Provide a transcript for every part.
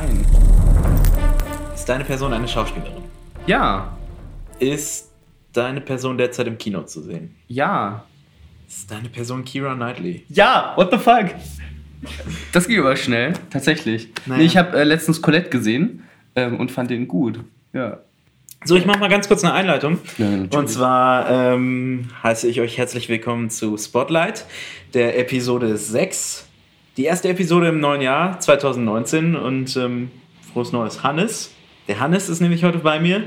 Nein. Ist deine Person eine Schauspielerin? Ja. Ist deine Person derzeit im Kino zu sehen? Ja. Ist deine Person Kira Knightley? Ja, what the fuck? Das ging aber schnell, tatsächlich. Naja. Nee, ich habe äh, letztens Colette gesehen ähm, und fand den gut. Ja. So, ich mache mal ganz kurz eine Einleitung. Ja, natürlich. Und zwar ähm, heiße ich euch herzlich willkommen zu Spotlight, der Episode 6. Die erste Episode im neuen Jahr 2019 und ähm, frohes Neues Hannes. Der Hannes ist nämlich heute bei mir.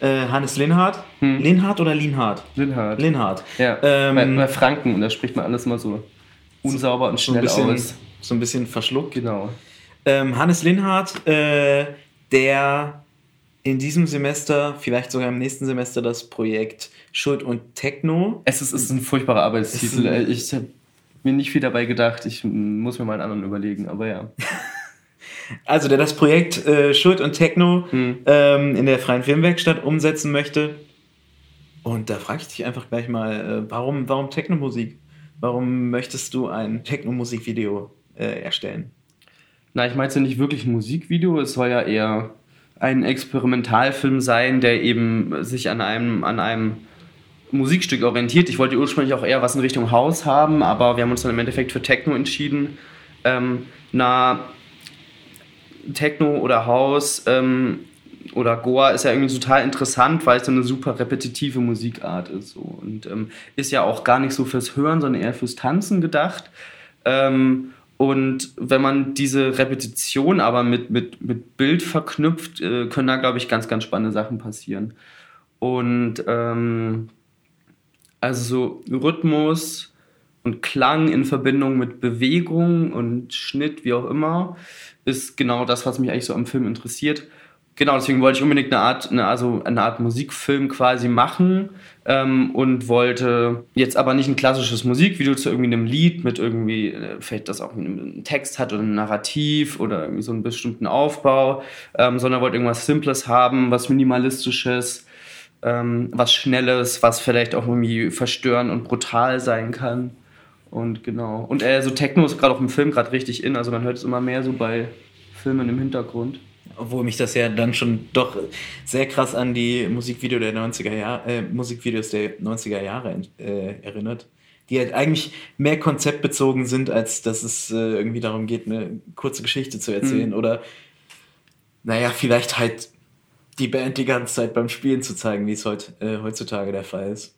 Äh, Hannes Linhardt. Hm. Linhardt oder Linhardt? Linhard. Linhardt. Ja, Ähm, bei, bei Franken, da spricht man alles mal so unsauber und so ein schnell bisschen, aus. so ein bisschen verschluckt. Genau. Ähm, Hannes Linhardt, äh, der in diesem Semester, vielleicht sogar im nächsten Semester, das Projekt Schuld und Techno. Es ist, es ist ein furchtbarer Arbeitstitel. Es Ich mir nicht viel dabei gedacht. Ich muss mir mal einen anderen überlegen, aber ja. Also, der das Projekt äh, Schuld und Techno Hm. ähm, in der Freien Filmwerkstatt umsetzen möchte. Und da frage ich dich einfach gleich mal, äh, warum, warum Techno-Musik? Warum möchtest du ein Techno-Musikvideo äh, erstellen? Na, ich meinte nicht wirklich ein Musikvideo. Es soll ja eher ein Experimentalfilm sein, der eben sich an einem, an einem Musikstück orientiert. Ich wollte ursprünglich auch eher was in Richtung House haben, aber wir haben uns dann im Endeffekt für Techno entschieden. Ähm, na, Techno oder House ähm, oder Goa ist ja irgendwie total interessant, weil es eine super repetitive Musikart ist. So. Und ähm, ist ja auch gar nicht so fürs Hören, sondern eher fürs Tanzen gedacht. Ähm, und wenn man diese Repetition aber mit, mit, mit Bild verknüpft, äh, können da, glaube ich, ganz, ganz spannende Sachen passieren. Und ähm, also so Rhythmus und Klang in Verbindung mit Bewegung und Schnitt, wie auch immer, ist genau das, was mich eigentlich so am Film interessiert. Genau, deswegen wollte ich unbedingt eine Art, eine, also eine Art Musikfilm quasi machen ähm, und wollte jetzt aber nicht ein klassisches Musikvideo zu irgendwie einem Lied mit irgendwie, äh, vielleicht das auch einen Text hat oder ein Narrativ oder irgendwie so einen bestimmten Aufbau, ähm, sondern wollte irgendwas Simples haben, was Minimalistisches, ähm, was Schnelles, was vielleicht auch irgendwie verstörend und brutal sein kann. Und genau. Und äh, so Techno ist gerade auch im Film gerade richtig in, also man hört es immer mehr so bei Filmen im Hintergrund. Obwohl mich das ja dann schon doch sehr krass an die Musikvideo der 90er Jahre, äh, Musikvideos der 90er Jahre äh, erinnert. Die halt eigentlich mehr konzeptbezogen sind, als dass es äh, irgendwie darum geht, eine kurze Geschichte zu erzählen. Mhm. Oder, naja, vielleicht halt die Band die ganze Zeit beim Spielen zu zeigen, wie es heut, äh, heutzutage der Fall ist.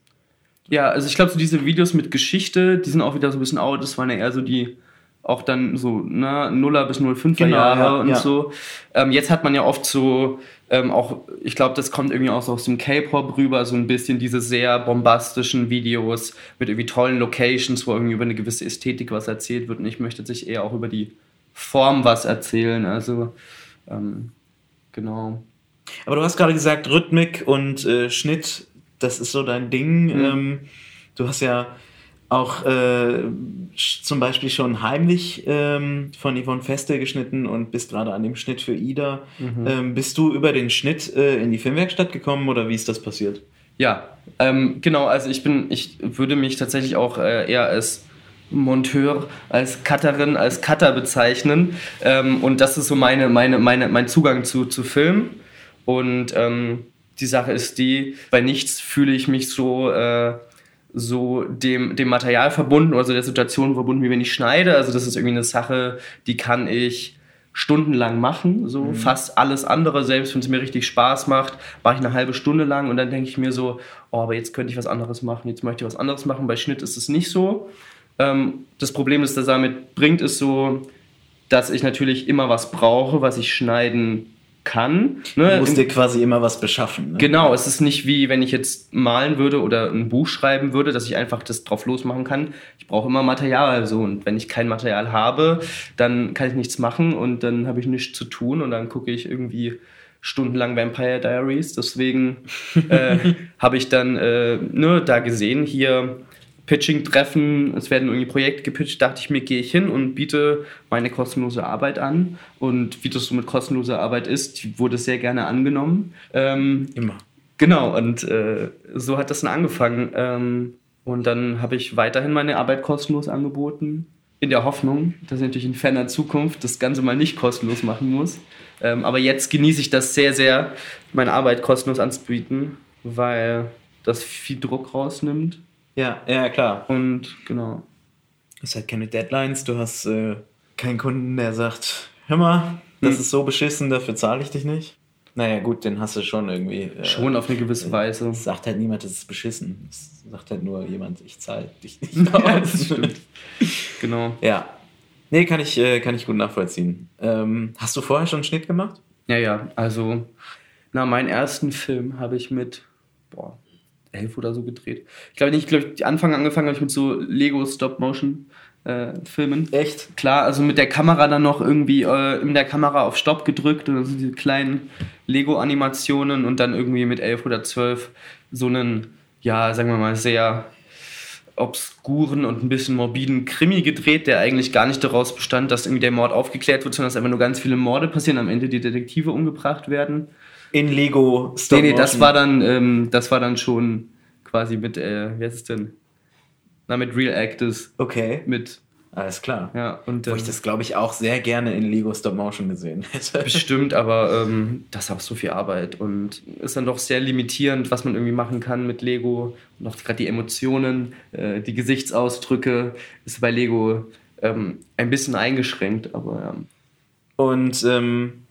Ja, also ich glaube, so diese Videos mit Geschichte, die sind auch wieder so ein bisschen out. Das waren ja eher so die, auch dann so, ne, Nuller bis 05er Genau, Jahre ja, und ja. so. Ähm, jetzt hat man ja oft so, ähm, auch, ich glaube, das kommt irgendwie auch so aus dem K-Pop rüber, so ein bisschen diese sehr bombastischen Videos mit irgendwie tollen Locations, wo irgendwie über eine gewisse Ästhetik was erzählt wird. Und ich möchte sich eher auch über die Form was erzählen. Also, ähm, genau. Aber du hast gerade gesagt, Rhythmik und äh, Schnitt, das ist so dein Ding. Mhm. Ähm, du hast ja auch äh, zum Beispiel schon heimlich ähm, von Yvonne Feste geschnitten und bist gerade an dem Schnitt für Ida. Mhm. Ähm, bist du über den Schnitt äh, in die Filmwerkstatt gekommen oder wie ist das passiert? Ja, ähm, genau, also ich bin, ich würde mich tatsächlich auch äh, eher als Monteur, als Cutterin, als Cutter bezeichnen. Ähm, und das ist so meine, meine, meine, mein Zugang zu, zu Film. Und ähm, die Sache ist die, bei nichts fühle ich mich so, äh, so dem, dem Material verbunden, also der Situation verbunden, wie wenn ich schneide. Also das ist irgendwie eine Sache, die kann ich stundenlang machen, so fast alles andere, selbst wenn es mir richtig Spaß macht, mache ich eine halbe Stunde lang und dann denke ich mir so, oh, aber jetzt könnte ich was anderes machen, jetzt möchte ich was anderes machen. Bei Schnitt ist es nicht so. Ähm, das Problem, das das damit bringt, ist so, dass ich natürlich immer was brauche, was ich schneiden kann. Ne? Du musst dir quasi immer was beschaffen. Ne? Genau, es ist nicht wie wenn ich jetzt malen würde oder ein Buch schreiben würde, dass ich einfach das drauf losmachen kann. Ich brauche immer Material so und wenn ich kein Material habe, dann kann ich nichts machen und dann habe ich nichts zu tun und dann gucke ich irgendwie stundenlang Vampire Diaries. Deswegen äh, habe ich dann äh, ne, da gesehen, hier Pitching-Treffen, es werden irgendwie Projekte gepitcht, dachte ich mir, gehe ich hin und biete meine kostenlose Arbeit an. Und wie das so mit kostenloser Arbeit ist, wurde sehr gerne angenommen. Ähm, Immer. Genau, und äh, so hat das dann angefangen. Ähm, und dann habe ich weiterhin meine Arbeit kostenlos angeboten. in der Hoffnung, dass ich natürlich in ferner Zukunft das Ganze mal nicht kostenlos machen muss. Ähm, aber jetzt genieße ich das sehr, sehr, meine Arbeit kostenlos anzubieten, weil das viel Druck rausnimmt. Ja, ja, klar. Und genau. Du hast halt keine Deadlines, du hast äh, keinen Kunden, der sagt, hör mal, das Hm. ist so beschissen, dafür zahle ich dich nicht. Naja, gut, den hast du schon irgendwie. Äh, Schon auf eine gewisse Weise. Es sagt halt niemand, das ist beschissen. Es sagt halt nur jemand, ich zahle dich nicht Ja, das stimmt. Genau. Ja. Nee, kann ich, äh, kann ich gut nachvollziehen. Ähm, hast du vorher schon einen Schnitt gemacht? Ja, ja, also, na, meinen ersten Film habe ich mit, boah, elf oder so gedreht. Ich glaube nicht, ich glaube, die Anfang angefangen habe ich mit so Lego Stop-Motion-Filmen. Echt? Klar, also mit der Kamera dann noch irgendwie äh, in der Kamera auf Stopp gedrückt und dann so diese kleinen Lego-Animationen und dann irgendwie mit elf oder zwölf so einen, ja, sagen wir mal, sehr obskuren und ein bisschen morbiden Krimi gedreht, der eigentlich gar nicht daraus bestand, dass irgendwie der Mord aufgeklärt wird, sondern dass einfach nur ganz viele Morde passieren, am Ende die Detektive umgebracht werden. In Lego Stop Nee, nee, das war dann, ähm, das war dann schon quasi mit, äh, wie heißt es denn? Na, mit Real Actors, Okay, mit, alles klar. ja, und Wo ähm, ich das, glaube ich, auch sehr gerne in Lego Stop Motion gesehen hätte. Bestimmt, aber ähm, das ist auch so viel Arbeit und ist dann doch sehr limitierend, was man irgendwie machen kann mit Lego. Und auch gerade die Emotionen, äh, die Gesichtsausdrücke ist bei Lego ähm, ein bisschen eingeschränkt, aber ja. Und ähm,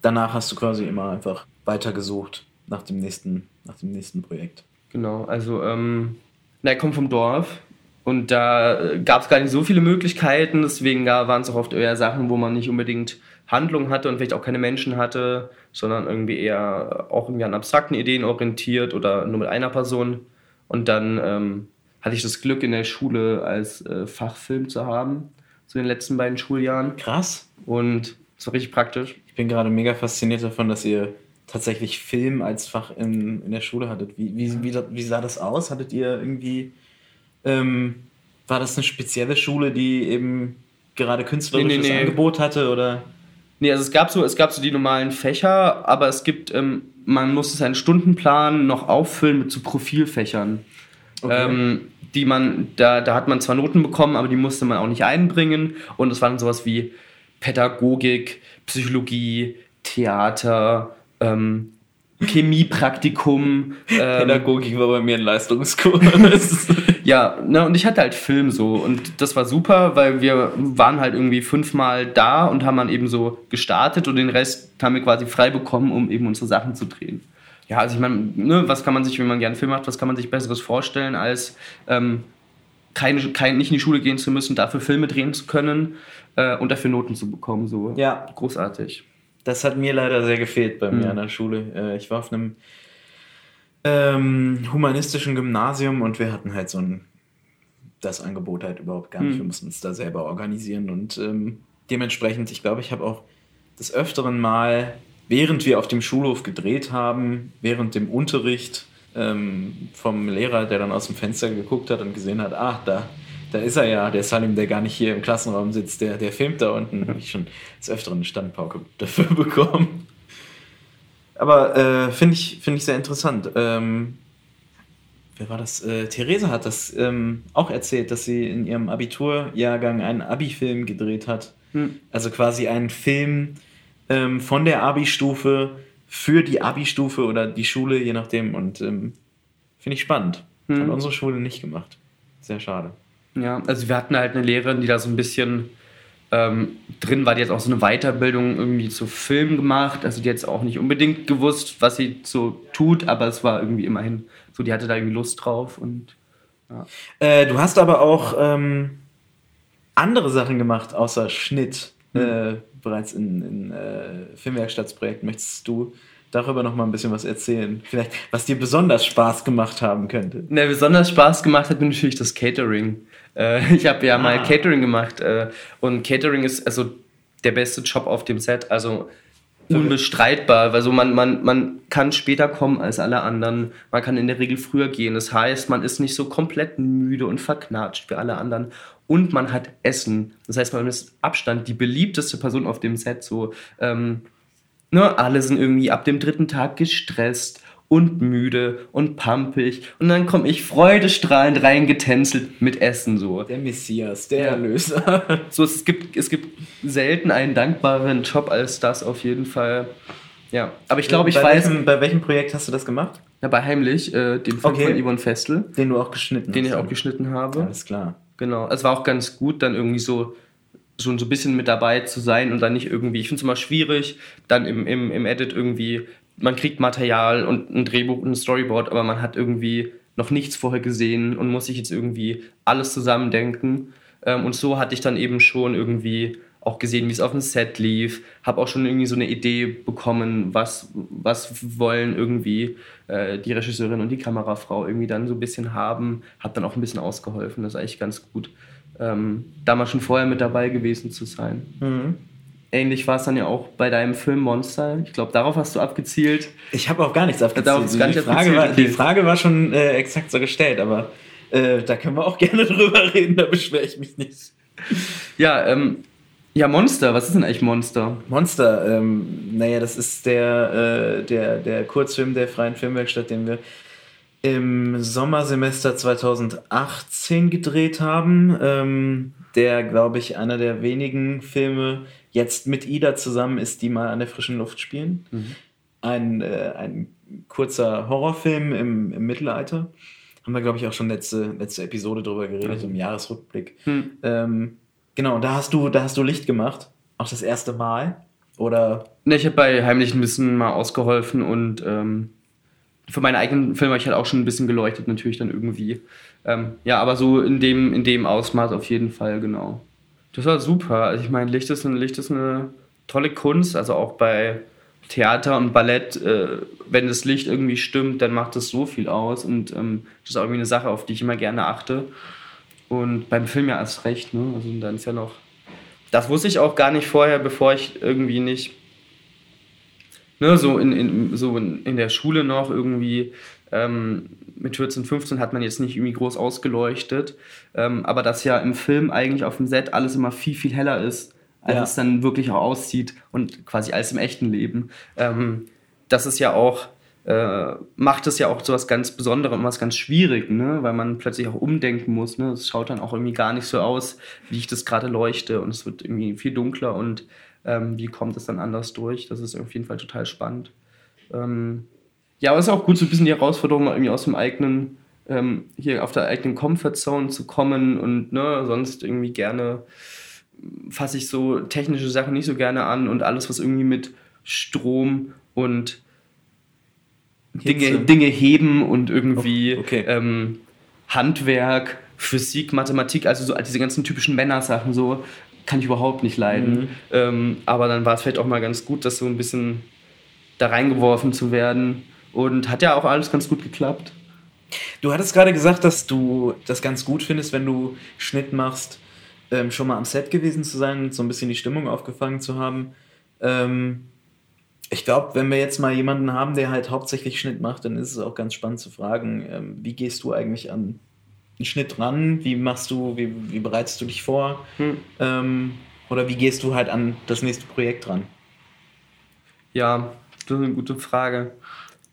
danach hast du quasi immer einfach weitergesucht nach dem nächsten, nach dem nächsten Projekt. Genau, also ähm, na, er kommt vom Dorf und da gab es gar nicht so viele Möglichkeiten, deswegen waren es auch oft eher Sachen, wo man nicht unbedingt Handlung hatte und vielleicht auch keine Menschen hatte, sondern irgendwie eher auch irgendwie an abstrakten Ideen orientiert oder nur mit einer Person. Und dann ähm, hatte ich das Glück, in der Schule als äh, Fachfilm zu haben, so in den letzten beiden Schuljahren. Krass. Und es war richtig praktisch. Ich bin gerade mega fasziniert davon, dass ihr tatsächlich Film als Fach in, in der Schule hattet. Wie, wie, wie, wie sah das aus? Hattet ihr irgendwie. Ähm, war das eine spezielle Schule, die eben gerade künstlerisches Nee, nee, nee. Angebot hatte? Oder? Nee, also es gab so, es gab so die normalen Fächer, aber es gibt, ähm, man musste seinen Stundenplan noch auffüllen mit so Profilfächern. Okay. Ähm, die man, da, da hat man zwar Noten bekommen, aber die musste man auch nicht einbringen. Und es waren sowas wie Pädagogik, Psychologie, Theater, ähm, Chemiepraktikum. Ähm, Pädagogik war bei mir ein Leistungskurs. ja, ne, und ich hatte halt Film so und das war super, weil wir waren halt irgendwie fünfmal da und haben dann eben so gestartet und den Rest haben wir quasi frei bekommen, um eben unsere Sachen zu drehen. Ja, also ich meine, ne, was kann man sich, wenn man gerne Film macht, was kann man sich Besseres vorstellen, als ähm, keine, kein, nicht in die Schule gehen zu müssen, dafür Filme drehen zu können äh, und dafür Noten zu bekommen. So Ja. großartig. Das hat mir leider sehr gefehlt bei mir Mhm. an der Schule. Äh, Ich war auf einem ähm, humanistischen Gymnasium und wir hatten halt so ein das Angebot halt überhaupt gar nicht. Mhm. Wir mussten uns da selber organisieren und ähm, dementsprechend, ich glaube, ich habe auch des Öfteren mal, während wir auf dem Schulhof gedreht haben, während dem Unterricht ähm, vom Lehrer, der dann aus dem Fenster geguckt hat und gesehen hat, ah, da, da ist er ja, der Salim, der gar nicht hier im Klassenraum sitzt, der, der filmt da unten, habe ich schon des Öfteren eine Standpauke dafür bekommen. Aber äh, finde ich, find ich sehr interessant. Ähm, wer war das? Äh, Therese hat das ähm, auch erzählt, dass sie in ihrem Abiturjahrgang einen Abi-Film gedreht hat. Hm. Also quasi einen Film ähm, von der Abi-Stufe für die Abi-Stufe oder die Schule, je nachdem. Und ähm, finde ich spannend. Hat Hm. unsere Schule nicht gemacht. Sehr schade. Ja, also wir hatten halt eine Lehrerin, die da so ein bisschen ähm, drin war, die hat auch so eine Weiterbildung irgendwie zu Film gemacht. Also die jetzt auch nicht unbedingt gewusst, was sie so tut, aber es war irgendwie immerhin so, die hatte da irgendwie Lust drauf und Äh, du hast aber auch ähm, andere Sachen gemacht, außer Schnitt, äh, bereits in, in äh, Filmwerkstattsprojekten. Möchtest du darüber noch mal ein bisschen was erzählen? Vielleicht, was dir besonders Spaß gemacht haben könnte? Ne, besonders Spaß gemacht hat mir natürlich das Catering. Äh, ich habe ja mal Ah. Catering gemacht äh, und Catering ist also der beste Job auf dem Set, also unbestreitbar. Also man, man, man kann später kommen als alle anderen, man kann in der Regel früher gehen. Das heißt, man ist nicht so komplett müde und verknatscht wie alle anderen und man hat Essen. Das heißt, man ist Abstand die beliebteste Person auf dem Set. So, ähm, ne, alle sind irgendwie ab dem dritten Tag gestresst und müde und pampig. Und dann komme ich freudestrahlend reingetänzelt mit Essen so. Der Messias, der Erlöser. So, es gibt, es gibt selten einen dankbaren Job als das auf jeden Fall. Ja, aber ich glaube, ich bei weiß. Welchem, bei welchem Projekt hast du das gemacht? Ja, bei Heimlich, äh, dem Film Okay. von Yvonne Festel, Den du auch geschnitten den ich hast. auch geschnitten habe. Alles klar. Genau. Es war auch ganz gut, dann irgendwie so schon so ein bisschen mit dabei zu sein und dann nicht irgendwie, ich finde es immer schwierig, dann im, im, im Edit irgendwie, man kriegt Material und ein Drehbuch und ein Storyboard, aber man hat irgendwie noch nichts vorher gesehen und muss sich jetzt irgendwie alles zusammendenken. Ähm, und so hatte ich dann eben schon irgendwie auch gesehen, wie es auf dem Set lief, habe auch schon irgendwie so eine Idee bekommen, was, was wollen irgendwie äh, die Regisseurin und die Kamerafrau irgendwie dann so ein bisschen haben, habe dann auch ein bisschen ausgeholfen, das ist eigentlich ganz gut, ähm, da mal schon vorher mit dabei gewesen zu sein. Mhm. Ähnlich war es dann ja auch bei deinem Film Monster. Ich glaube, darauf hast du abgezielt. Ich habe auch gar nichts abgezielt. Darauf ist gar nicht die, Frage abgezielt, war, okay. die Frage war schon äh, exakt so gestellt, aber äh, da können wir auch gerne drüber reden, da beschwere ich mich nicht. Ja, ähm, ja, Monster, was ist denn eigentlich Monster? Monster, ähm, naja, das ist der, äh, der, der Kurzfilm der Freien Filmwerkstatt, den wir im Sommersemester 2018 gedreht haben. Ähm, der, glaube ich, einer der wenigen Filme jetzt mit Ida zusammen ist, die mal an der frischen Luft spielen. Ein, äh, ein kurzer Horrorfilm im, im Mittelalter. Haben wir, glaube ich, auch schon letzte, letzte Episode drüber geredet, im Jahresrückblick. Hm. Ähm, genau, da hast du, da hast du Licht gemacht. Auch das erste Mal. Oder Ne, ich habe bei Heimlich ein bisschen mal ausgeholfen und ähm, für meine eigenen Filme habe ich halt auch schon ein bisschen geleuchtet, natürlich dann irgendwie. Ähm, ja, aber so in dem, in dem Ausmaß auf jeden Fall, genau. Das war super. Also ich meine, Licht ist, ein, Licht ist eine tolle Kunst, also auch bei Theater und Ballett, äh, wenn das Licht irgendwie stimmt, dann macht das so viel aus und ähm, das ist auch irgendwie eine Sache, auf die ich immer gerne achte. Und beim Film ja erst recht, ne? Also dann ist ja noch. Das wusste ich auch gar nicht vorher, bevor ich irgendwie nicht ne, so in, in, so in, in der Schule noch irgendwie ähm, mit 14, 15 hat man jetzt nicht irgendwie groß ausgeleuchtet. Ähm, aber dass ja im Film eigentlich auf dem Set alles immer viel, viel heller ist, als Ja. es dann wirklich auch aussieht und quasi als im echten Leben. Ähm, das ist ja auch, äh, macht es ja auch so was ganz Besonderes und was ganz schwierig, ne? weil man plötzlich auch umdenken muss. Ne? Es schaut dann auch irgendwie gar nicht so aus, wie ich das gerade leuchte und es wird irgendwie viel dunkler und ähm, wie kommt es dann anders durch. Das ist auf jeden Fall total spannend. Ähm, ja, aber es ist auch gut, so ein bisschen die Herausforderung, mal irgendwie aus dem eigenen, ähm, hier auf der eigenen Comfortzone zu kommen und ne, sonst irgendwie gerne fasse ich so technische Sachen nicht so gerne an und alles, was irgendwie mit Strom und Dinge, Hitze. Dinge heben und irgendwie okay. ähm, Handwerk, Physik, Mathematik, also so diese ganzen typischen Männersachen, so kann ich überhaupt nicht leiden. Mhm. Ähm, aber dann war es vielleicht auch mal ganz gut, das so ein bisschen da reingeworfen zu werden. Und hat ja auch alles ganz gut geklappt. Du hattest gerade gesagt, dass du das ganz gut findest, wenn du Schnitt machst, ähm, schon mal am Set gewesen zu sein und so ein bisschen die Stimmung aufgefangen zu haben. Ähm, ich glaube, wenn wir jetzt mal jemanden haben, der halt hauptsächlich Schnitt macht, dann ist es auch ganz spannend zu fragen, ähm, wie gehst du eigentlich an einen Schnitt ran? Wie machst du, wie, wie bereitest du dich vor? Hm. Ähm, oder wie gehst du halt an das nächste Projekt ran? Ja, das ist eine gute Frage.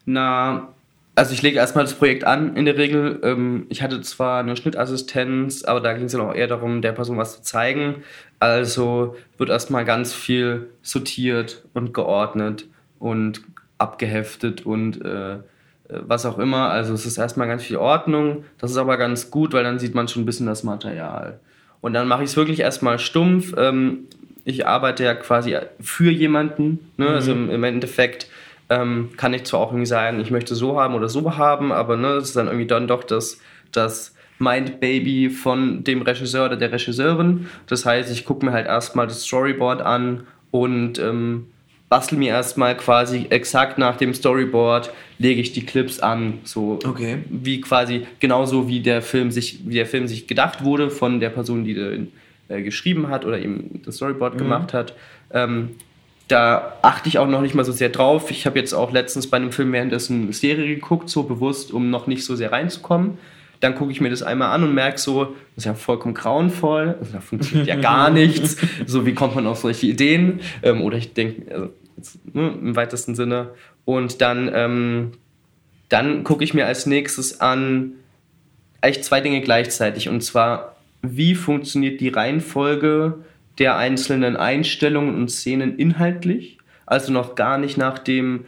Na, also ich lege erstmal das Projekt an in der Regel. Ähm, ich hatte zwar eine Schnittassistenz, aber da ging es dann auch eher darum, der Person was zu zeigen. Also wird erstmal ganz viel sortiert und geordnet und abgeheftet und äh, äh, was auch immer. Also es ist erstmal ganz viel Ordnung. Das ist aber ganz gut, weil dann sieht man schon ein bisschen das Material. Und dann mache ich es wirklich erstmal stumpf. Ähm, ich arbeite ja quasi für jemanden. Ne? Also im, im Endeffekt ähm, kann ich zwar auch irgendwie sagen, ich möchte so haben oder so haben, aber ne, es ist dann irgendwie dann doch das, das Mind Baby von dem Regisseur oder der Regisseurin. Das heißt, ich gucke mir halt erstmal das Storyboard an und ähm, bastel mir erstmal quasi exakt nach dem Storyboard, lege ich die Clips an, so Okay. wie quasi genauso wie der Film sich, wie der Film sich gedacht wurde von der Person, die den äh, geschrieben hat oder eben das Storyboard gemacht hat. Ähm, da achte ich auch noch nicht mal so sehr drauf. Ich habe jetzt auch letztens bei einem Film währenddessen eine Serie geguckt, so bewusst, um noch nicht so sehr reinzukommen. Dann gucke ich mir das einmal an und merke so, das ist ja vollkommen grauenvoll, also da funktioniert ja gar nichts. So, wie kommt man auf solche Ideen? Ähm, oder ich denke, also, ne, im weitesten Sinne. Und dann ähm, dann gucke ich mir als nächstes an, eigentlich zwei Dinge gleichzeitig. Und zwar, wie funktioniert die Reihenfolge der einzelnen Einstellungen und Szenen inhaltlich? Also noch gar nicht nach dem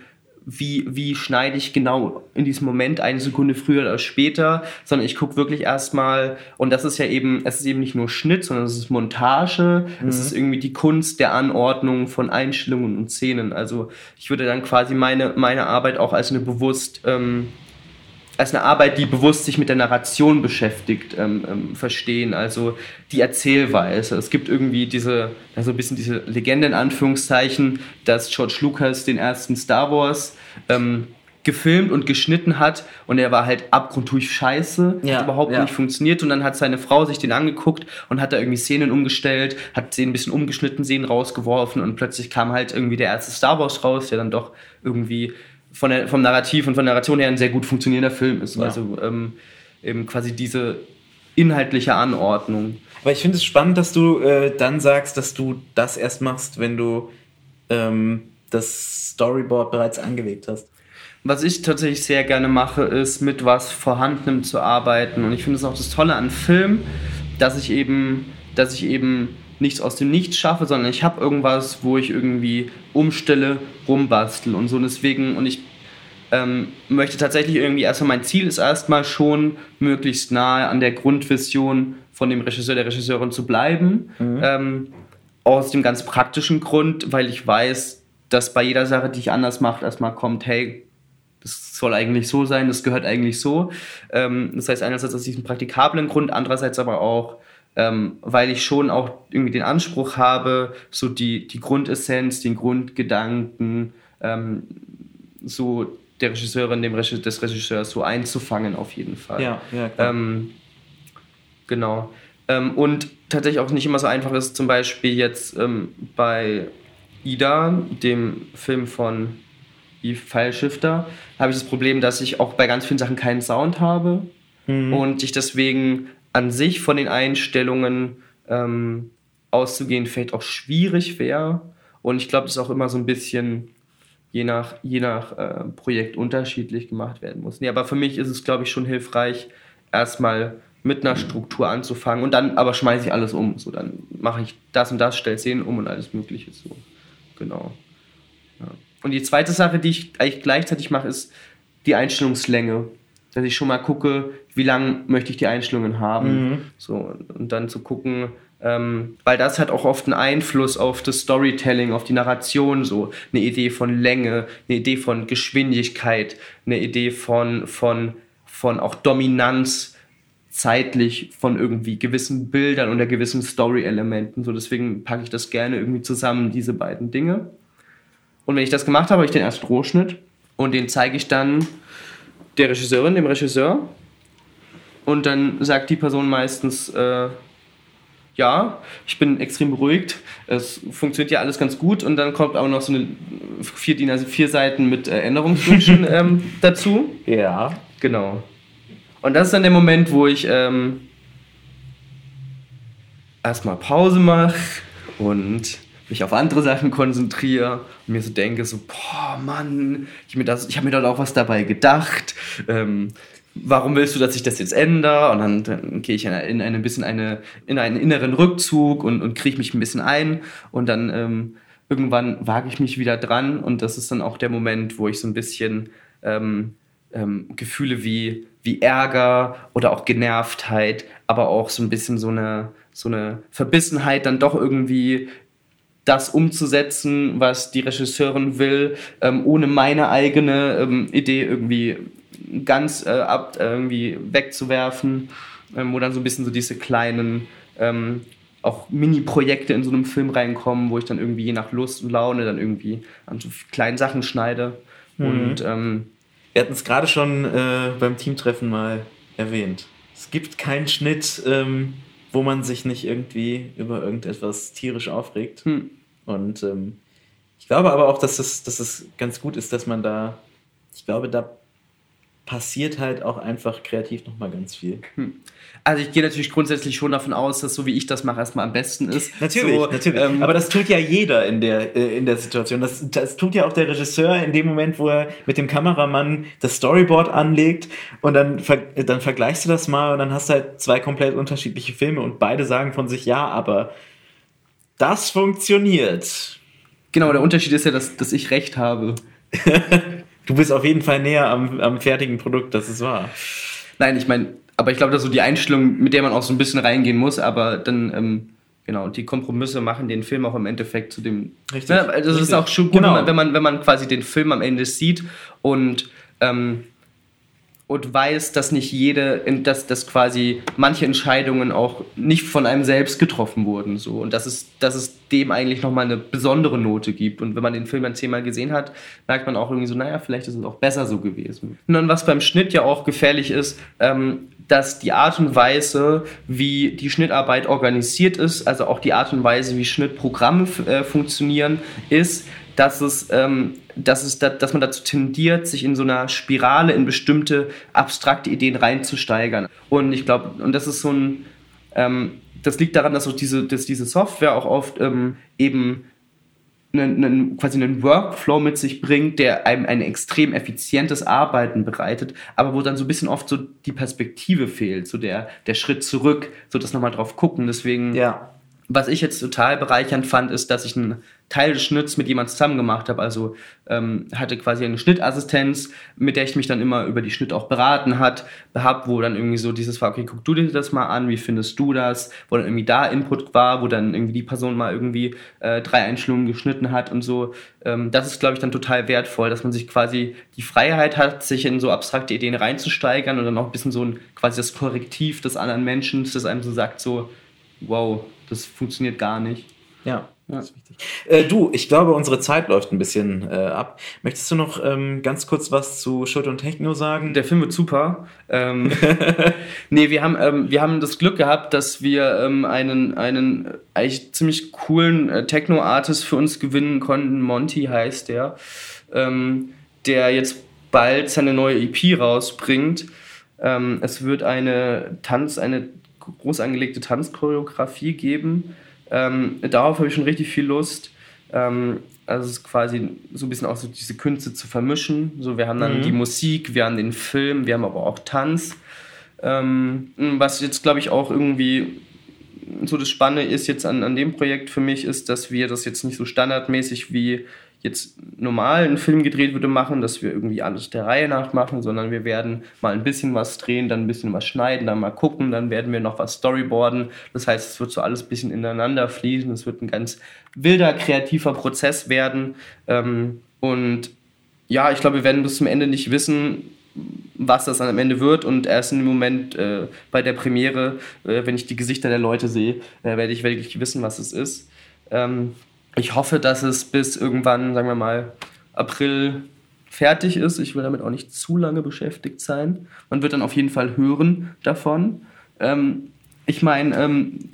wie, wie schneide ich genau in diesem Moment eine Sekunde früher oder später, sondern ich gucke wirklich erstmal, und das ist ja eben, es ist eben nicht nur Schnitt, sondern es ist Montage, mhm. es ist irgendwie die Kunst der Anordnung von Einstellungen und Szenen. Also ich würde dann quasi meine, meine Arbeit auch als eine bewusst ähm, als eine Arbeit, die bewusst sich mit der Narration beschäftigt, ähm, ähm, verstehen. Also die Erzählweise. Es gibt irgendwie diese, also ein bisschen diese Legende in Anführungszeichen, dass George Lucas den ersten Star Wars ähm, gefilmt und geschnitten hat und er war halt abgrundtief scheiße, ja, hat überhaupt ja. nicht funktioniert und dann hat seine Frau sich den angeguckt und hat da irgendwie Szenen umgestellt, hat Szenen ein bisschen umgeschnitten, Szenen rausgeworfen und plötzlich kam halt irgendwie der erste Star Wars raus, der dann doch irgendwie von der, vom Narrativ und von der Narration her ein sehr gut funktionierender Film ist. Ja. Also ähm, eben quasi diese inhaltliche Anordnung. Aber ich finde es spannend, dass du äh, dann sagst, dass du das erst machst, wenn du ähm, das Storyboard bereits angelegt hast. Was ich tatsächlich sehr gerne mache, ist mit was Vorhandenem zu arbeiten. Und ich finde es auch das Tolle an Film, dass ich eben, dass ich eben nichts aus dem Nichts schaffe, sondern ich habe irgendwas, wo ich irgendwie umstelle, rumbastel und so. Und deswegen, und ich ähm, möchte tatsächlich irgendwie, erstmal mein Ziel ist erstmal schon, möglichst nahe an der Grundvision von dem Regisseur, der Regisseurin zu bleiben. Mhm. Ähm, aus dem ganz praktischen Grund, weil ich weiß, dass bei jeder Sache, die ich anders mache, erstmal kommt, hey, das soll eigentlich so sein, das gehört eigentlich so. Ähm, das heißt einerseits aus diesem praktikablen Grund, andererseits aber auch, ähm, weil ich schon auch irgendwie den Anspruch habe, so die, die Grundessenz, den Grundgedanken, ähm, so der Regisseurin, dem Regisseur, des Regisseurs so einzufangen auf jeden Fall. Ja, ja klar. Ähm, genau. Ähm, und tatsächlich auch nicht immer so einfach ist, zum Beispiel jetzt ähm, bei Ida, dem Film von Yves Pfeilschifter, habe ich das Problem, dass ich auch bei ganz vielen Sachen keinen Sound habe mhm. und ich deswegen an sich von den Einstellungen ähm, auszugehen vielleicht auch schwierig wäre. Und ich glaube, das ist auch immer so ein bisschen je nach, je nach äh, Projekt unterschiedlich gemacht werden muss. Nee, aber für mich ist es, glaube ich, schon hilfreich, erstmal mit einer Struktur anzufangen und dann aber schmeiße ich alles um. So, dann mache ich das und das, stelle Szenen um und alles Mögliche so. Genau. Ja. Und die zweite Sache, die ich eigentlich gleichzeitig mache, ist die Einstellungslänge dass ich schon mal gucke, wie lang möchte ich die Einstellungen haben. Mhm. So, und dann zu gucken, ähm, weil das hat auch oft einen Einfluss auf das Storytelling, auf die Narration, so eine Idee von Länge, eine Idee von Geschwindigkeit, eine Idee von, von, von auch Dominanz zeitlich von irgendwie gewissen Bildern oder gewissen Story-Elementen. So, deswegen packe ich das gerne irgendwie zusammen, diese beiden Dinge. Und wenn ich das gemacht habe, habe ich den ersten Rohschnitt und den zeige ich dann der Regisseurin, dem Regisseur. Und dann sagt die Person meistens, äh, ja, ich bin extrem beruhigt, es funktioniert ja alles ganz gut und dann kommt auch noch so eine vier, DIN, also vier Seiten mit äh, Änderungswünschen ähm, dazu. Ja. Genau. Und das ist dann der Moment, wo ich ähm, erstmal Pause mache und mich auf andere Sachen konzentriere und mir so denke, so, boah, Mann, ich, ich habe mir dort auch was dabei gedacht. Ähm, warum willst du, dass ich das jetzt ändere? Und dann, dann gehe ich in, in, eine bisschen eine, in einen inneren Rückzug und, und kriege mich ein bisschen ein und dann ähm, irgendwann wage ich mich wieder dran und das ist dann auch der Moment, wo ich so ein bisschen ähm, ähm, Gefühle wie, wie Ärger oder auch Genervtheit, aber auch so ein bisschen so eine, so eine Verbissenheit dann doch irgendwie das umzusetzen, was die Regisseurin will, ähm, ohne meine eigene ähm, Idee irgendwie ganz äh, ab, äh, irgendwie wegzuwerfen, ähm, wo dann so ein bisschen so diese kleinen ähm, auch Mini-Projekte in so einem Film reinkommen, wo ich dann irgendwie je nach Lust und Laune dann irgendwie an so kleinen Sachen schneide. Mhm. Und ähm, wir hatten es gerade schon äh, beim Teamtreffen mal erwähnt. Es gibt keinen Schnitt, ähm, wo man sich nicht irgendwie über irgendetwas tierisch aufregt. Hm. Und ähm, ich glaube aber auch, dass es, dass es ganz gut ist, dass man da, ich glaube, da passiert halt auch einfach kreativ nochmal ganz viel. Hm. Also ich gehe natürlich grundsätzlich schon davon aus, dass so wie ich das mache, erstmal am besten ist. Natürlich, so, natürlich. Ähm, Aber das tut ja jeder in der, äh, in der Situation. Das, das tut ja auch der Regisseur in dem Moment, wo er mit dem Kameramann das Storyboard anlegt und dann, dann vergleichst du das mal und dann hast du halt zwei komplett unterschiedliche Filme und beide sagen von sich, ja, aber das funktioniert. Genau, der Unterschied ist ja, dass, dass ich recht habe. du bist auf jeden Fall näher am, am fertigen Produkt, das ist wahr. Nein, ich meine, aber ich glaube, das ist so die Einstellung, mit der man auch so ein bisschen reingehen muss, aber dann, ähm, genau, die Kompromisse machen den Film auch im Endeffekt zu dem. Richtig. Ja, also das ist auch schon gut, genau. wenn, man, wenn man quasi den Film am Ende sieht und ähm, und weiß, dass nicht jede, dass, dass quasi manche Entscheidungen auch nicht von einem selbst getroffen wurden. So. Und dass es, dass es dem eigentlich nochmal eine besondere Note gibt. Und wenn man den Film dann zehnmal gesehen hat, merkt man auch irgendwie so, naja, vielleicht ist es auch besser so gewesen. Und dann, was beim Schnitt ja auch gefährlich ist, ähm, dass die Art und Weise, wie die Schnittarbeit organisiert ist, also auch die Art und Weise, wie Schnittprogramme äh, funktionieren, ist, dass es, ähm, dass es, da, dass man dazu tendiert, sich in so einer Spirale in bestimmte abstrakte Ideen reinzusteigern. Und ich glaube, und das ist so ein, ähm, das liegt daran, dass, so diese, dass diese Software auch oft ähm, eben einen, einen, quasi einen Workflow mit sich bringt, der einem ein extrem effizientes Arbeiten bereitet, aber wo dann so ein bisschen oft so die Perspektive fehlt, so der, der Schritt zurück, so das nochmal drauf gucken. Deswegen ja was ich jetzt total bereichernd fand, ist, dass ich einen Teil des Schnitts mit jemandem zusammen gemacht habe. Also ähm, hatte quasi eine Schnittassistenz, mit der ich mich dann immer über die Schnitt auch beraten hat, hab, wo dann irgendwie so dieses war, okay, guck du dir das mal an, wie findest du das? Wo dann irgendwie da Input war, wo dann irgendwie die Person mal irgendwie äh, drei Einstellungen geschnitten hat und so. Ähm, das ist, glaube ich, dann total wertvoll, dass man sich quasi die Freiheit hat, sich in so abstrakte Ideen reinzusteigern und dann auch ein bisschen so ein quasi das Korrektiv des anderen Menschen, das einem so sagt, so, wow, das funktioniert gar nicht. Ja, ja. Äh, du, ich glaube, unsere Zeit läuft ein bisschen äh, ab. Möchtest du noch ähm, ganz kurz was zu Schuld und Techno sagen? Der Film wird super. Ähm, nee, wir haben, ähm, wir haben das Glück gehabt, dass wir ähm, einen, einen eigentlich ziemlich coolen äh, Techno-Artist für uns gewinnen konnten. Monty heißt der. Ähm, der jetzt bald seine neue EP rausbringt. Ähm, es wird eine Tanz, eine groß angelegte Tanzchoreografie geben. Ähm, darauf habe ich schon richtig viel Lust. Ähm, also es ist quasi so ein bisschen auch so diese Künste zu vermischen. So, wir haben dann mhm. die Musik, wir haben den Film, wir haben aber auch Tanz. Ähm, was jetzt, glaube ich, auch irgendwie so das Spannende ist jetzt an, an dem Projekt für mich, ist, dass wir das jetzt nicht so standardmäßig wie jetzt normal einen Film gedreht würde machen, dass wir irgendwie alles der Reihe nach machen, sondern wir werden mal ein bisschen was drehen, dann ein bisschen was schneiden, dann mal gucken, dann werden wir noch was storyboarden. Das heißt, es wird so alles ein bisschen ineinander fließen. Es wird ein ganz wilder, kreativer Prozess werden. Ähm, und ja, ich glaube, wir werden bis zum Ende nicht wissen, was das am Ende wird. Und erst in dem Moment äh, bei der Premiere, äh, wenn ich die Gesichter der Leute sehe, äh, werde ich wirklich wissen, was es ist. Ähm, ich hoffe, dass es bis irgendwann, sagen wir mal, April fertig ist. Ich will damit auch nicht zu lange beschäftigt sein. Man wird dann auf jeden Fall hören davon. Ähm, ich meine, ähm,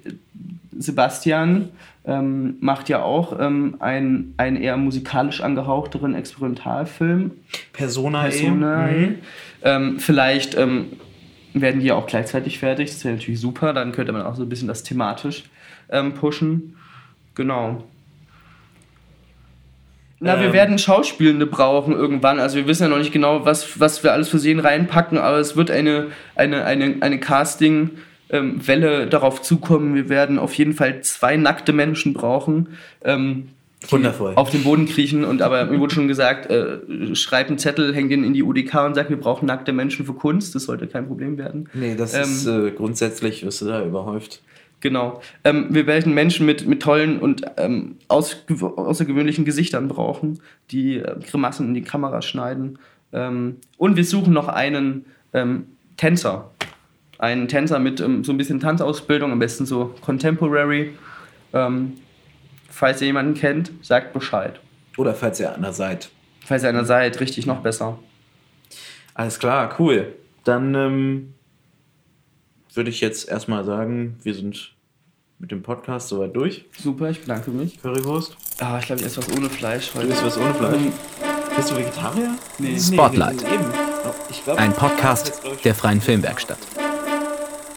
Sebastian ähm, macht ja auch ähm, einen, einen eher musikalisch angehauchteren Experimentalfilm. Persona, Persona mhm. Ähm, vielleicht ähm, werden die ja auch gleichzeitig fertig. Das wäre natürlich super. Dann könnte man auch so ein bisschen das thematisch ähm, pushen. Genau. Na, wir ähm. werden Schauspielende brauchen irgendwann. Also wir wissen ja noch nicht genau, was, was wir alles für Serien reinpacken, aber es wird eine, eine, eine, eine Casting-Welle ähm, darauf zukommen. Wir werden auf jeden Fall zwei nackte Menschen brauchen. Ähm, Wundervoll. Auf den Boden kriechen und aber mir wurde schon gesagt, äh, schreib einen Zettel, häng den in die UDK und sag, wir brauchen nackte Menschen für Kunst. Das sollte kein Problem werden. Nee, das ähm, ist äh, grundsätzlich, wirst du da überhäuft. Genau. Ähm, wir werden Menschen mit, mit tollen und ähm, außergewöhnlichen Gesichtern brauchen, die äh, Grimassen in die Kamera schneiden. Ähm, und wir suchen noch einen ähm, Tänzer. Einen Tänzer mit ähm, so ein bisschen Tanzausbildung, am besten so Contemporary. Ähm, falls ihr jemanden kennt, sagt Bescheid. Oder falls ihr einer seid. Falls ihr einer seid, richtig, noch besser. Alles klar, cool. Dann würde ich jetzt erstmal sagen, wir sind mit dem Podcast soweit durch. Super, ich bedanke mich. Currywurst? Ah, ich glaube, ich esse was ohne Fleisch heute. Du isst was ohne Fleisch? Um, Bist du Vegetarier? Nee. Spotlight. Nee, eben. Oh. Ein Podcast der Freien Filmwerkstatt.